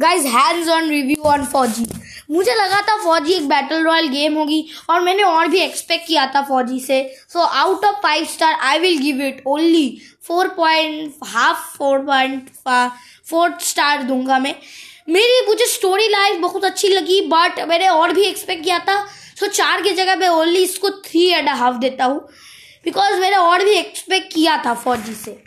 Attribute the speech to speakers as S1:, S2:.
S1: Guys hands on review on Fauji मुझे लगा था फौजी एक बैटल रॉयल गेम होगी और मैंने और भी एक्सपेक्ट किया था फौजी से। So out of five star I will give it only four point half four point four star दूँगा मैं। मेरी मुझे स्टोरी लाइन बहुत अच्छी लगी बट मैंने और भी एक्सपेक्ट किया था। सो so, चार की जगह मैं ओनली इसको थ्री एंड हाफ़ देता हूँ। बिकॉज़ मैंने और भी एक्सपेक्ट किया था फौजी से।